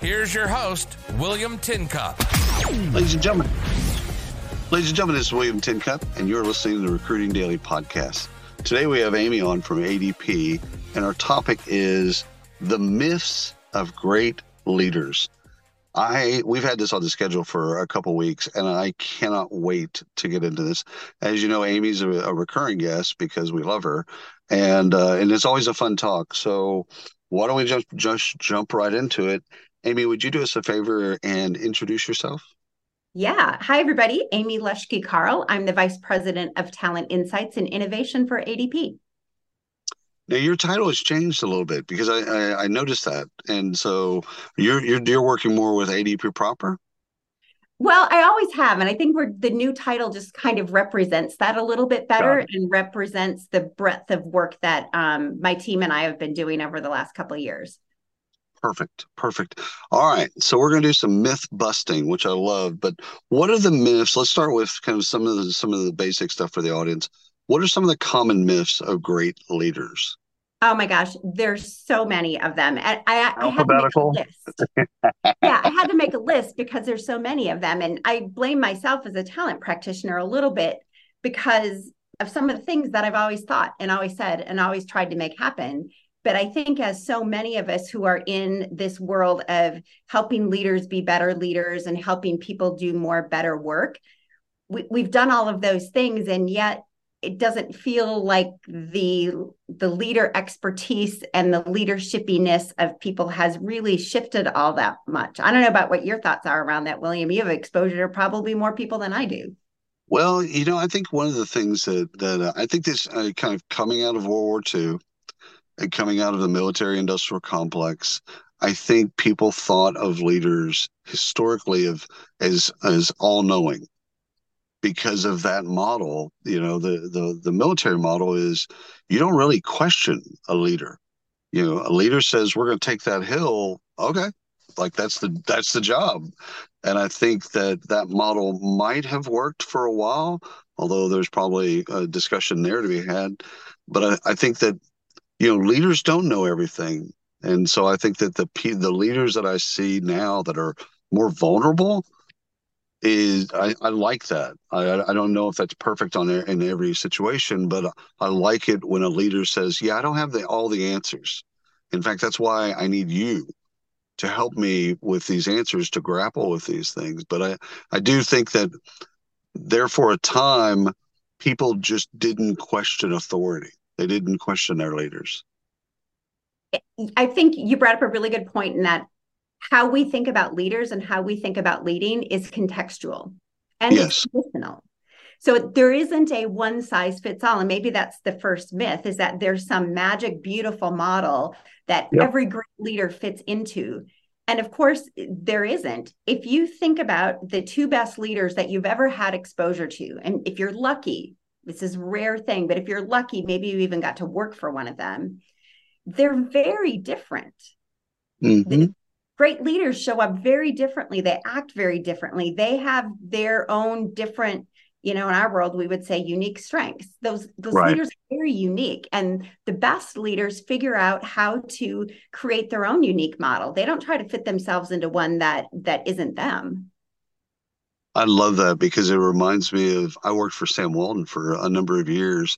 Here's your host, William Tincup. Ladies and gentlemen, ladies and gentlemen, this is William Tincup, and you're listening to the Recruiting Daily podcast. Today we have Amy on from ADP, and our topic is the myths of great leaders. I we've had this on the schedule for a couple weeks, and I cannot wait to get into this. As you know, Amy's a, a recurring guest because we love her, and uh, and it's always a fun talk. So why don't we just just jump right into it? Amy, would you do us a favor and introduce yourself? Yeah. Hi, everybody. Amy Leschke-Kahle. I'm the Vice President of Talent Insights and Innovation for ADP. Now your title has changed a little bit because I, I, I noticed that, and so you're you're you're working more with ADP proper. Well, I always have, and I think we're the new title just kind of represents that a little bit better and represents the breadth of work that um, my team and I have been doing over the last couple of years. Perfect. Perfect. All right. So we're going to do some myth busting, which I love. But what are the myths? Let's start with kind of some of the some of the basic stuff for the audience. What are some of the common myths of great leaders? Oh my gosh, there's so many of them. I, I, I had to make a list. yeah, I had to make a list because there's so many of them. And I blame myself as a talent practitioner a little bit because of some of the things that I've always thought and always said and always tried to make happen. But I think, as so many of us who are in this world of helping leaders be better leaders and helping people do more better work, we, we've done all of those things, and yet it doesn't feel like the the leader expertise and the leadershipiness of people has really shifted all that much. I don't know about what your thoughts are around that, William. You have exposure to probably more people than I do. Well, you know, I think one of the things that that uh, I think this uh, kind of coming out of World War II and coming out of the military industrial complex, I think people thought of leaders historically of as as all knowing because of that model. You know, the the the military model is you don't really question a leader. You know, a leader says we're going to take that hill. Okay, like that's the that's the job, and I think that that model might have worked for a while, although there's probably a discussion there to be had. But I, I think that you know leaders don't know everything. And so i think that the the leaders that i see now that are more vulnerable is i, I like that. I, I don't know if that's perfect on in every situation but i like it when a leader says yeah i don't have the, all the answers. In fact that's why i need you to help me with these answers to grapple with these things. But i i do think that there for a time people just didn't question authority they didn't question their leaders. I think you brought up a really good point in that how we think about leaders and how we think about leading is contextual and yes. conditional. So there isn't a one size fits all. And maybe that's the first myth is that there's some magic, beautiful model that yep. every great leader fits into. And of course, there isn't. If you think about the two best leaders that you've ever had exposure to, and if you're lucky, this is rare thing, but if you're lucky, maybe you even got to work for one of them. They're very different. Mm-hmm. Great leaders show up very differently. They act very differently. They have their own different, you know, in our world, we would say unique strengths. Those those right. leaders are very unique. And the best leaders figure out how to create their own unique model. They don't try to fit themselves into one that that isn't them. I love that because it reminds me of I worked for Sam Walton for a number of years,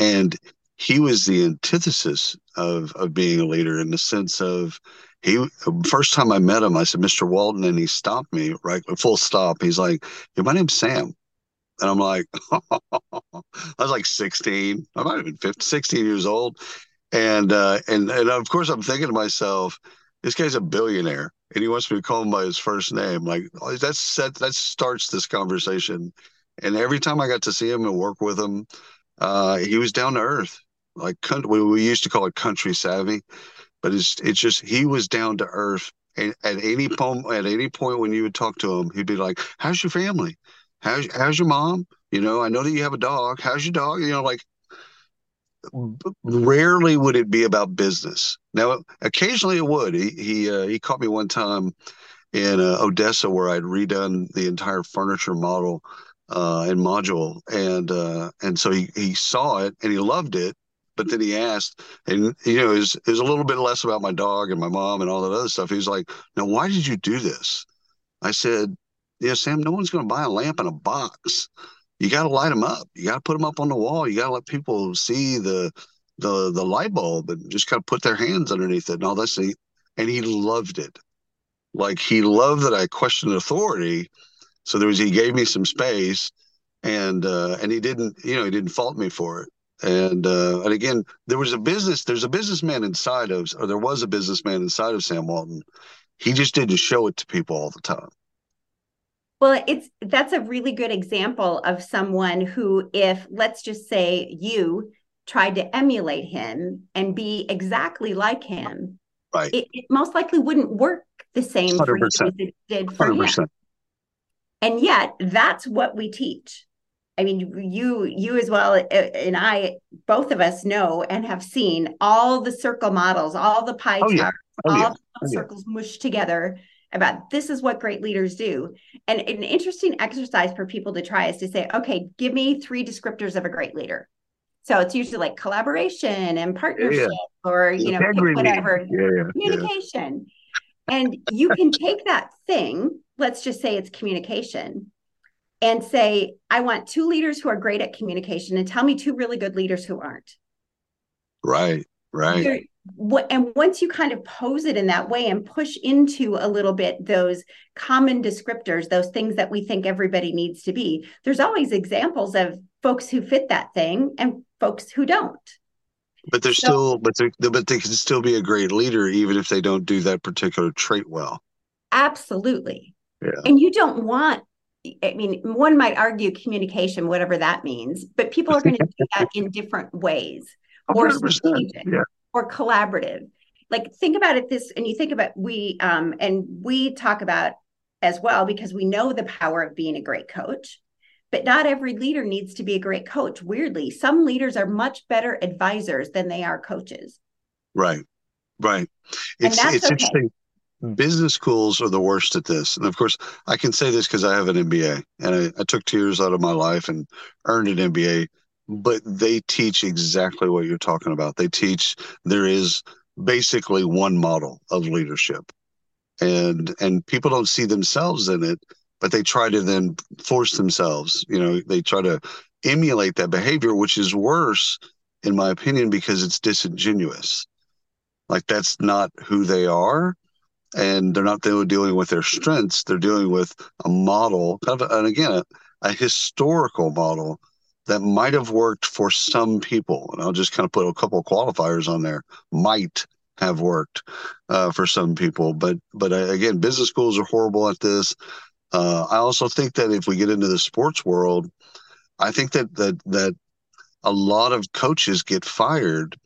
and he was the antithesis of of being a leader in the sense of he first time I met him, I said, Mr. Walton, and he stopped me right full stop. He's like, yeah, my name's Sam. And I'm like, I was like 16. I might have been 15, 16 years old. And uh, and and of course I'm thinking to myself, this guy's a billionaire and he wants me to call him by his first name. Like oh, that's set that starts this conversation. And every time I got to see him and work with him, uh, he was down to earth. Like we, we used to call it country savvy, but it's it's just he was down to earth And at any point, at any point when you would talk to him, he'd be like, "How's your family? How's how's your mom? You know, I know that you have a dog. How's your dog? You know, like rarely would it be about business. Now, occasionally it would. He he uh, he caught me one time in uh, Odessa where I'd redone the entire furniture model uh, and module, and uh, and so he he saw it and he loved it. But then he asked, and you know, is was a little bit less about my dog and my mom and all that other stuff. He was like, "Now, why did you do this?" I said, "Yeah, Sam, no one's going to buy a lamp in a box. You got to light them up. You got to put them up on the wall. You got to let people see the the the light bulb and just kind of put their hands underneath it and all that. And he loved it. Like he loved that I questioned authority. So there was he gave me some space, and uh, and he didn't you know he didn't fault me for it. And uh, and again, there was a business. There's a businessman inside of, or there was a businessman inside of Sam Walton. He just didn't show it to people all the time. Well, it's that's a really good example of someone who, if let's just say you tried to emulate him and be exactly like him, right. it, it most likely wouldn't work the same 100%. for you as it did for 100%. him. And yet, that's what we teach. I mean, you you as well uh, and I, both of us know and have seen all the circle models, all the pie oh, charts, yeah. oh, all yeah. the oh, circles yeah. mushed together about this is what great leaders do. And an interesting exercise for people to try is to say, okay, give me three descriptors of a great leader. So it's usually like collaboration and partnership or you know whatever communication. And you can take that thing, let's just say it's communication, and say, I want two leaders who are great at communication and tell me two really good leaders who aren't. Right, right. And once you kind of pose it in that way and push into a little bit those common descriptors, those things that we think everybody needs to be, there's always examples of folks who fit that thing and folks who don't. But they're so, still, but they but they can still be a great leader even if they don't do that particular trait well. Absolutely. Yeah. And you don't want I mean, one might argue communication, whatever that means, but people are going to do that in different ways, or yeah. Or collaborative. Like think about it this, and you think about we, um, and we talk about as well because we know the power of being a great coach. But not every leader needs to be a great coach. Weirdly, some leaders are much better advisors than they are coaches. Right, right. It's it's okay. interesting business schools are the worst at this. And of course, I can say this because I have an MBA and I, I, took two years out of my life and earned an MBA. But they teach exactly what you're talking about. They teach there is basically one model of leadership, and and people don't see themselves in it, but they try to then force themselves. You know, they try to emulate that behavior, which is worse, in my opinion, because it's disingenuous. Like that's not who they are and they're not dealing with their strengths they're dealing with a model kind of and again a, a, historical model that might have worked for some people and i'll just kind of put a couple of qualifiers on there might have worked uh, for some people but but uh, again business schools are horrible at this. Uh, i also think that if we get into the sports world i think that that that a lot of coaches get fired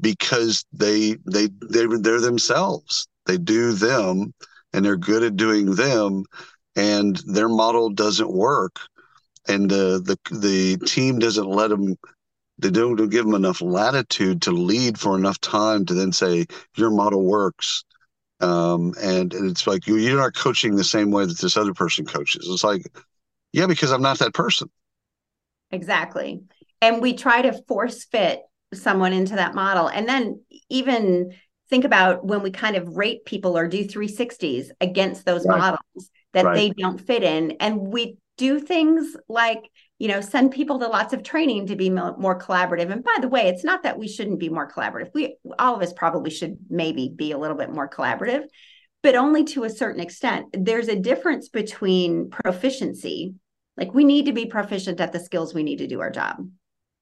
because they they they they're themselves. They do them and they're good at doing them and their model doesn't work and the the the team doesn't let them they don't, give them enough latitude to lead for enough time to then say your model works. Um, and, and it's like you, you're not coaching the same way that this other person coaches. It's like yeah because i'm not that person. Exactly. And we try to force fit someone into that model. And then even think about when we kind of rate people or do 360s against those right. models that right. they don't fit in. And we do things like you know send people to lots of training to be more collaborative and by the way it's not that we shouldn't be more collaborative we all of us probably should maybe be a little bit more collaborative but only to a certain extent there's a difference between proficiency like we need to be proficient at the skills we need to do our job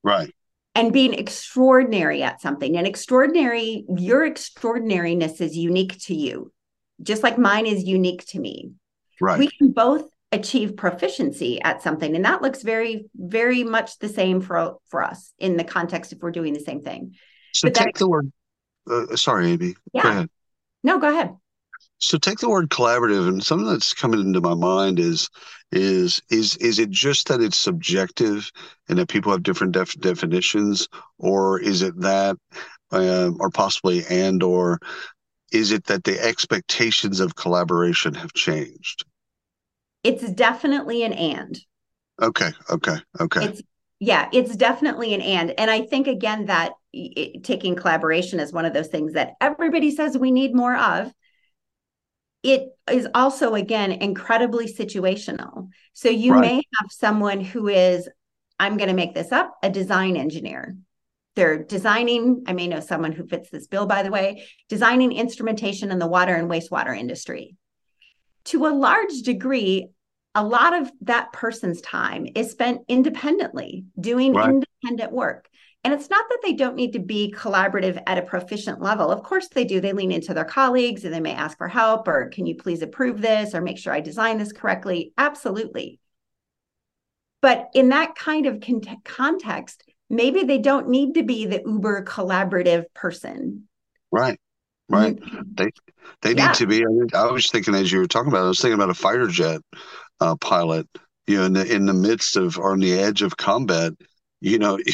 right and being extraordinary at something. And extraordinary, your extraordinariness is unique to you, just like mine is unique to me. Right. We can both achieve proficiency at something. And that looks very, very much the same for, for us in the context if we're doing the same thing. So but take that, the word, uh, sorry, Amy. Yeah. Go ahead. No, go ahead. So take the word collaborative, and something that's coming into my mind is is is is it just that it's subjective and that people have different def- definitions, or is it that, uh, or possibly and or is it that the expectations of collaboration have changed? It's definitely an and. Okay. Okay. Okay. It's yeah, it's definitely an and. And I think again that it, taking collaboration is one of those things that everybody says we need more of it is also again incredibly situational so you right. may have someone who is i'm going to make this up a design engineer they're designing i may know someone who fits this bill by the way designing instrumentation in the water and wastewater industry to a large degree a lot of that person's time is spent independently doing right. independent work and it's not that they don't need to be collaborative at a proficient level. Of course they do. They lean into their colleagues and they may ask for help or can you please approve this or make sure I design this correctly? Absolutely. But in that kind of con- context, maybe they don't need to be the uber collaborative person. Right. Right. Mm-hmm. They they need yeah. to be. I, I, was thinking as you were talking about, I was thinking about a fighter jet uh, pilot. You know, in the in the midst of or on the edge of combat, you know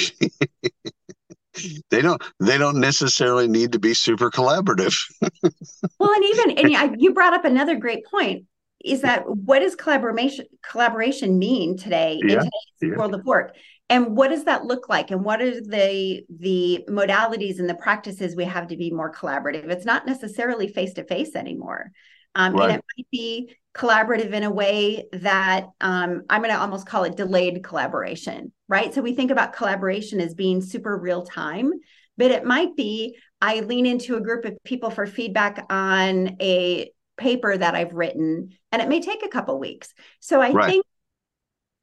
they don't they don't necessarily need to be super collaborative well and even and you brought up another great point is that what does collaboration collaboration mean today yeah, in today's yeah. world of work and what does that look like and what are the the modalities and the practices we have to be more collaborative it's not necessarily face to face anymore um, right. and it might be collaborative in a way that um, I'm going to almost call it delayed collaboration, right? So we think about collaboration as being super real time, but it might be I lean into a group of people for feedback on a paper that I've written, and it may take a couple weeks. So I right. think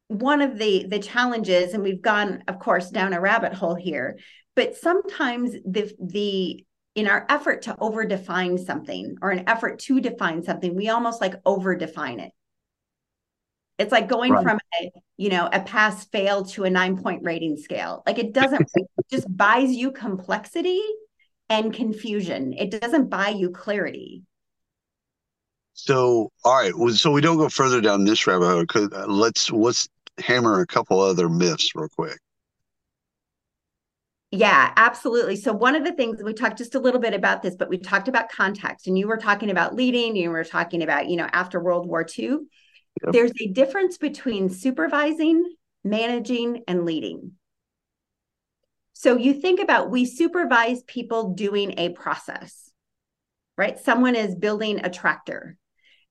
one of the the challenges, and we've gone, of course, down a rabbit hole here, but sometimes the the in our effort to over define something or an effort to define something, we almost like over define it. It's like going right. from a, you know, a pass fail to a nine point rating scale. Like it doesn't it just buys you complexity and confusion. It doesn't buy you clarity. So, all right. So we don't go further down this rabbit hole. Cause uh, let's let's hammer a couple other myths real quick. Yeah, absolutely. So one of the things we talked just a little bit about this, but we talked about context and you were talking about leading, you were talking about, you know, after World War II. Yep. There's a difference between supervising, managing, and leading. So you think about we supervise people doing a process, right? Someone is building a tractor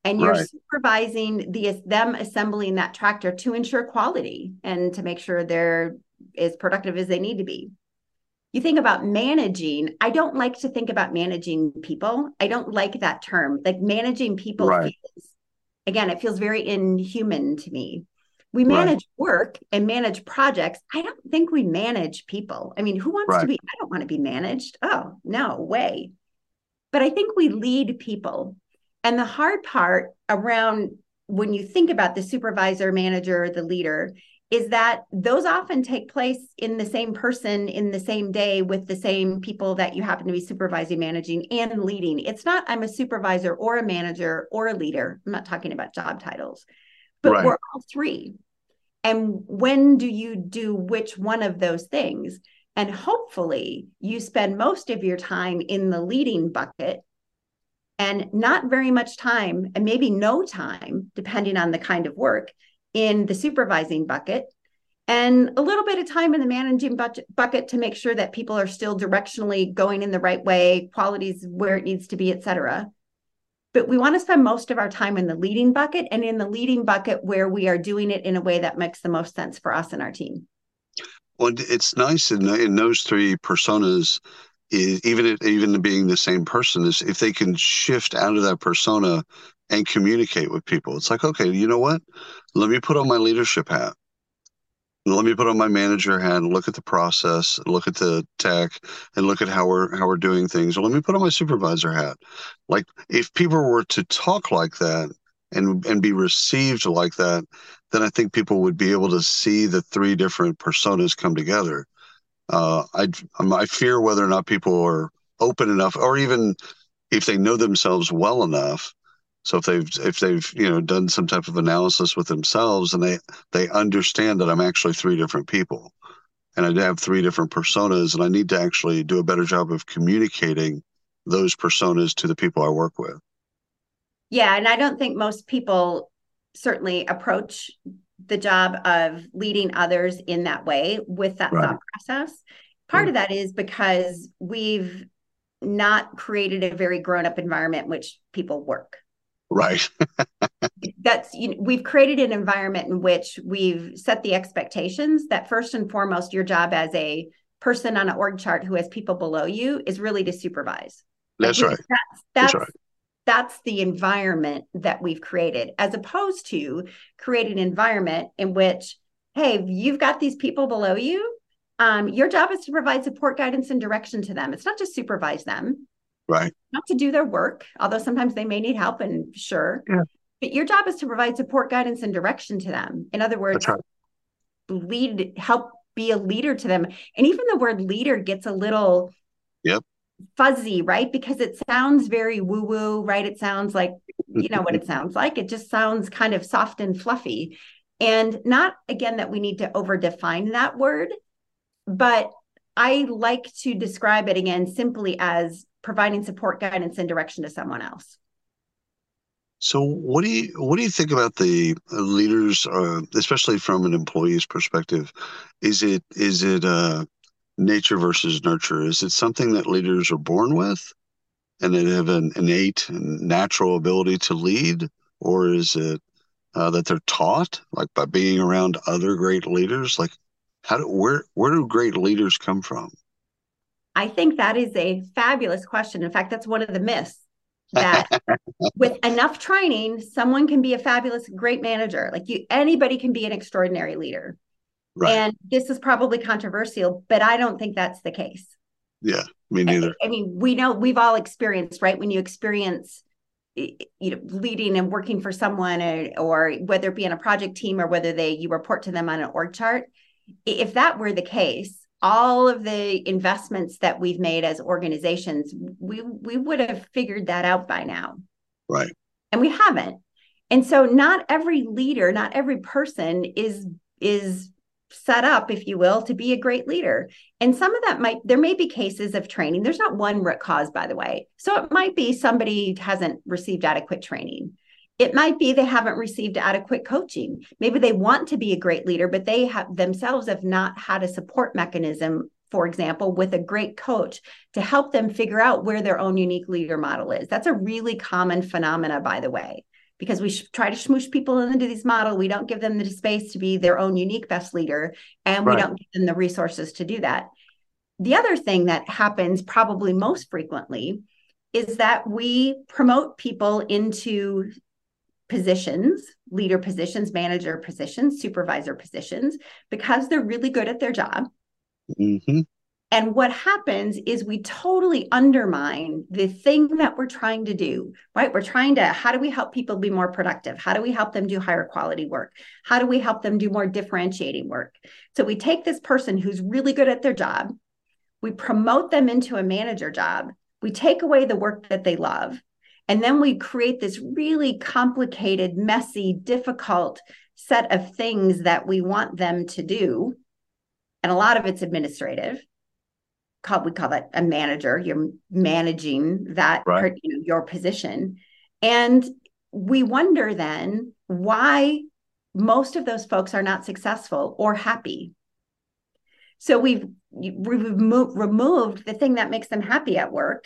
and you're right. supervising the them assembling that tractor to ensure quality and to make sure they're as productive as they need to be you think about managing i don't like to think about managing people. I don't like that term. Like managing people right. feels, again it feels very inhuman to me. We manage right. work and manage projects. I don't think we manage people. I mean who wants right. to be i don't want to be managed. Oh no way. But i think we lead people. And the hard part around when you think about the supervisor manager the leader is that those often take place in the same person in the same day with the same people that you happen to be supervising, managing, and leading. It's not I'm a supervisor or a manager or a leader. I'm not talking about job titles, but right. we're all three. And when do you do which one of those things? And hopefully, you spend most of your time in the leading bucket and not very much time, and maybe no time, depending on the kind of work, in the supervising bucket and a little bit of time in the managing bucket to make sure that people are still directionally going in the right way, qualities where it needs to be, et cetera. But we want to spend most of our time in the leading bucket and in the leading bucket where we are doing it in a way that makes the most sense for us and our team. Well, it's nice in, in those three personas, even even being the same person, is if they can shift out of that persona and communicate with people. It's like, okay, you know what? Let me put on my leadership hat. Let me put on my manager hat and look at the process, look at the tech, and look at how we're how we're doing things. Or let me put on my supervisor hat. Like if people were to talk like that and and be received like that, then I think people would be able to see the three different personas come together. Uh, I I fear whether or not people are open enough, or even if they know themselves well enough So if they've if they've you know done some type of analysis with themselves and they they understand that I'm actually three different people, and I have three different personas, and I need to actually do a better job of communicating those personas to the people I work with. Yeah, and I don't think most people certainly approach the job of leading others in that way with that right. thought process. Part of that is because we've not created a very grown up environment in which people work. Right. That's you know, we've created an environment in which we've set the expectations that first and foremost, your job as a person on an org chart who has people below you is really to supervise. That's like, right. That's, that's, that's right that's the environment that we've created as opposed to creating an environment in which hey you've got these people below you um, your job is to provide support guidance and direction to them it's not just supervise them right not to do their work although sometimes they may need help and sure yeah. but your job is to provide support guidance and direction to them in other words right. lead help be a leader to them and even the word leader gets a little yep fuzzy, right? Because it sounds very woo woo, right? It sounds like, you know what it sounds like. It just sounds kind of soft and fluffy. And not again that we need to over define that word, but I like to describe it again simply as providing support, guidance, and direction to someone else. So, what do you what do you think about the leaders, uh, especially from an employee's perspective? Is it is it uh, nature versus nurture? Is it something that leaders are born with and they have an innate and natural ability to lead? Or is it uh, that they're taught, like by being around other great leaders? Like, how do, where, where do great leaders come from? I think that is a fabulous question. In fact, that's one of the myths that with enough training, someone can be a fabulous, great manager. Like you, anybody can be an extraordinary leader. Right. And this is probably controversial, but I don't think that's the case. Yeah, me neither. I, I mean, we know we've all experienced, right? When you experience you know leading and working for someone or, or whether it be on a project team or whether they you report to them on an org chart if that were the case all of the investments that we've made as organizations we we would have figured that out by now right and we haven't and so not every leader not every person is is set up, if you will, to be a great leader. And some of that might, there may be cases of training. There's not one root cause, by the way. So it might be somebody hasn't received adequate training. It might be they haven't received adequate coaching. Maybe they want to be a great leader, but they have themselves have not had a support mechanism, for example, with a great coach to help them figure out where their own unique leader model is. That's a really common phenomena, by the way because we try to smoosh people into this model. We don't give them the space to be their own unique best leader, and we don't give them the resources to do that. The other thing that happens probably most frequently is that we promote people into positions, leader positions, manager positions, supervisor positions, because they're really good at their job. Mm-hmm. And what happens is we totally undermine the thing that we're trying to do, right? We're trying to, how do we help people be more productive? How do we help them do higher quality work? How do we help them do more differentiating work? So we take this person who's really good at their job, we promote them into a manager job, we take away the work that they love, and then we create this really complicated, messy, difficult set of things that we want them to do. And a lot of it's administrative. Call we call that a manager. You're managing that right. you know, your position. And we wonder then why most of those folks are not successful or happy. So we've removed, removed the thing that makes them happy at work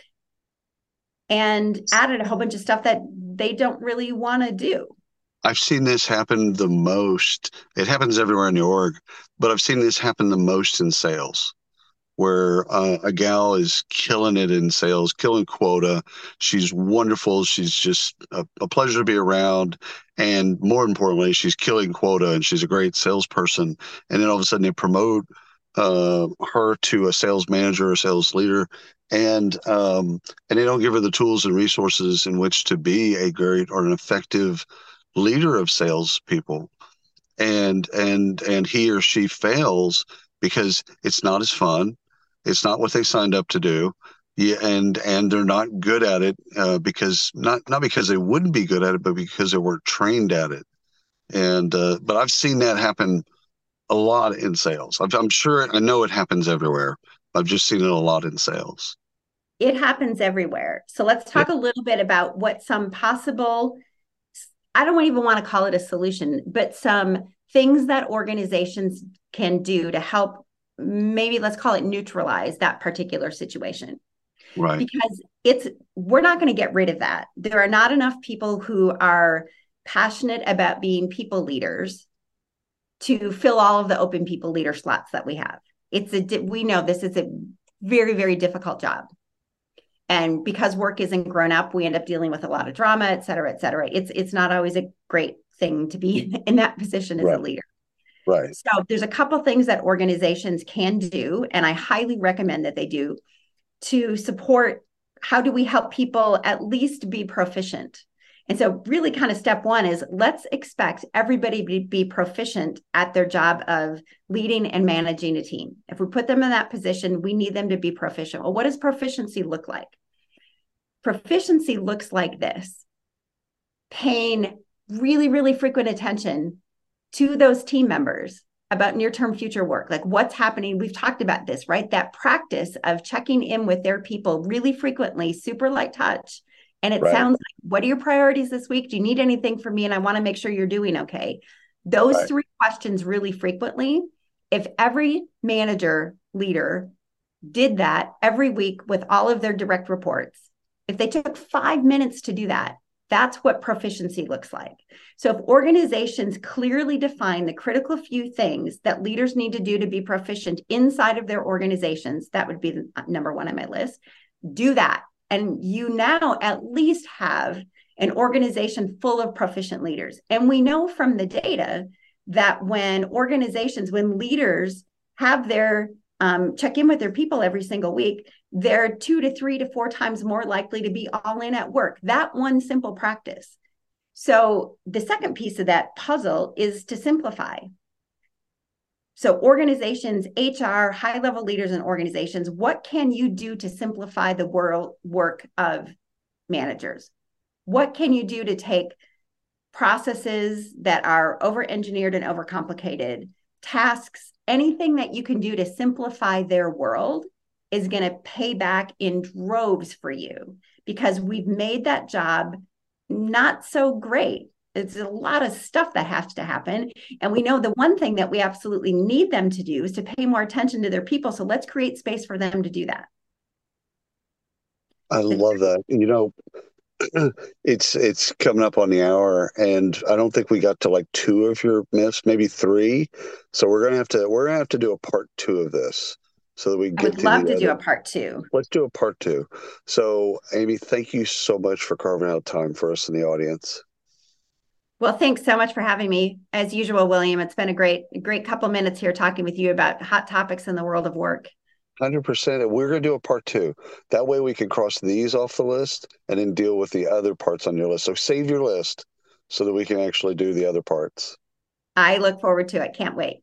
and added a whole bunch of stuff that they don't really want to do I've seen this happen the most. It happens everywhere in the org, but I've seen this happen the most in sales where uh, a gal is killing it in sales, killing quota. She's wonderful. She's just a, a, pleasure to be around. And more importantly, she's killing quota and she's a great salesperson. And then all of a sudden they promote uh, her to a sales manager or sales leader. And um, and they don't give her the tools and resources in which to be a great or an effective leader of salespeople. And and and he or she fails because it's not as fun it's not what they signed up to do. Yeah, and and they're not good at it uh, because not not because they wouldn't be good at it, but because they weren't trained at it. And uh, but I've seen that happen a lot in sales. I'm, I'm sure I know it happens everywhere. I've just seen it a lot in sales. It happens everywhere. So let's talk a little bit about what some possible. I don't even want to call it a solution, but some things that organizations can do to help maybe let's call it neutralize that particular situation. Right. Because it's we're not going to get rid of that. There are not enough people who are passionate about being people leaders to fill all of the open people leader slots that we have. It's a we know this is a very very difficult job and because work isn't grown up we end up dealing with a lot of drama et cetera et cetera. It's it's not always a great thing to be in that position as right. a leader. Right. So there's a couple things that organizations can do and i highly recommend that they do to support how do we help people at least be proficient and so really kind of step one is let's expect everybody to be proficient at their job of leading and managing a team if we put them in that position we need them to be proficient well what does proficiency look like proficiency looks like this paying really really frequent attention to those team members about near term future work, like what's happening. We've talked about this, right? That practice of checking in with their people really frequently, super light touch. And it right. sounds like, what are your priorities this week? Do you need anything from me? And I want to make sure you're doing okay. Those right. three questions really frequently. If every manager, leader did that every week with all of their direct reports, if they took five minutes to do that, that's what proficiency looks like. So, if organizations clearly define the critical few things that leaders need to do to be proficient inside of their organizations, that would be the uh, number one on my list. Do that. And you now at least have an organization full of proficient leaders. And we know from the data that when organizations, when leaders have their um, check in with their people every single week, they're two to three to four times more likely to be all in at work. That one simple practice. So, the second piece of that puzzle is to simplify. So, organizations, HR, high level leaders in organizations, what can you do to simplify the world work of managers? What can you do to take processes that are over engineered and overcomplicated, tasks, anything that you can do to simplify their world is going to pay back in droves for you because we've made that job not so great. It's a lot of stuff that has to happen. And we know the one thing that we absolutely need them to do is to pay more attention to their people. So let's create space for them to do that. I love that. You know, it's it's coming up on the hour and i don't think we got to like two of your myths maybe three so we're gonna have to we're gonna have to do a part two of this so that we get I would to love to do a part two. Let's do a part two. So, Amy, thank you so much for carving out time for us in the audience. Well, thanks so much for having me. As usual, William, it's been a great, great couple minutes here talking with you about hot topics in the world of work. 100%. And we're going to do a part two. That way we can cross these off the list and then deal with the other parts on your list. So save your list so that we can actually do the other parts. I look forward to it. Can't wait.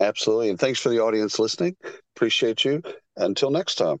Absolutely. And thanks for the audience listening. Appreciate you. Until next time.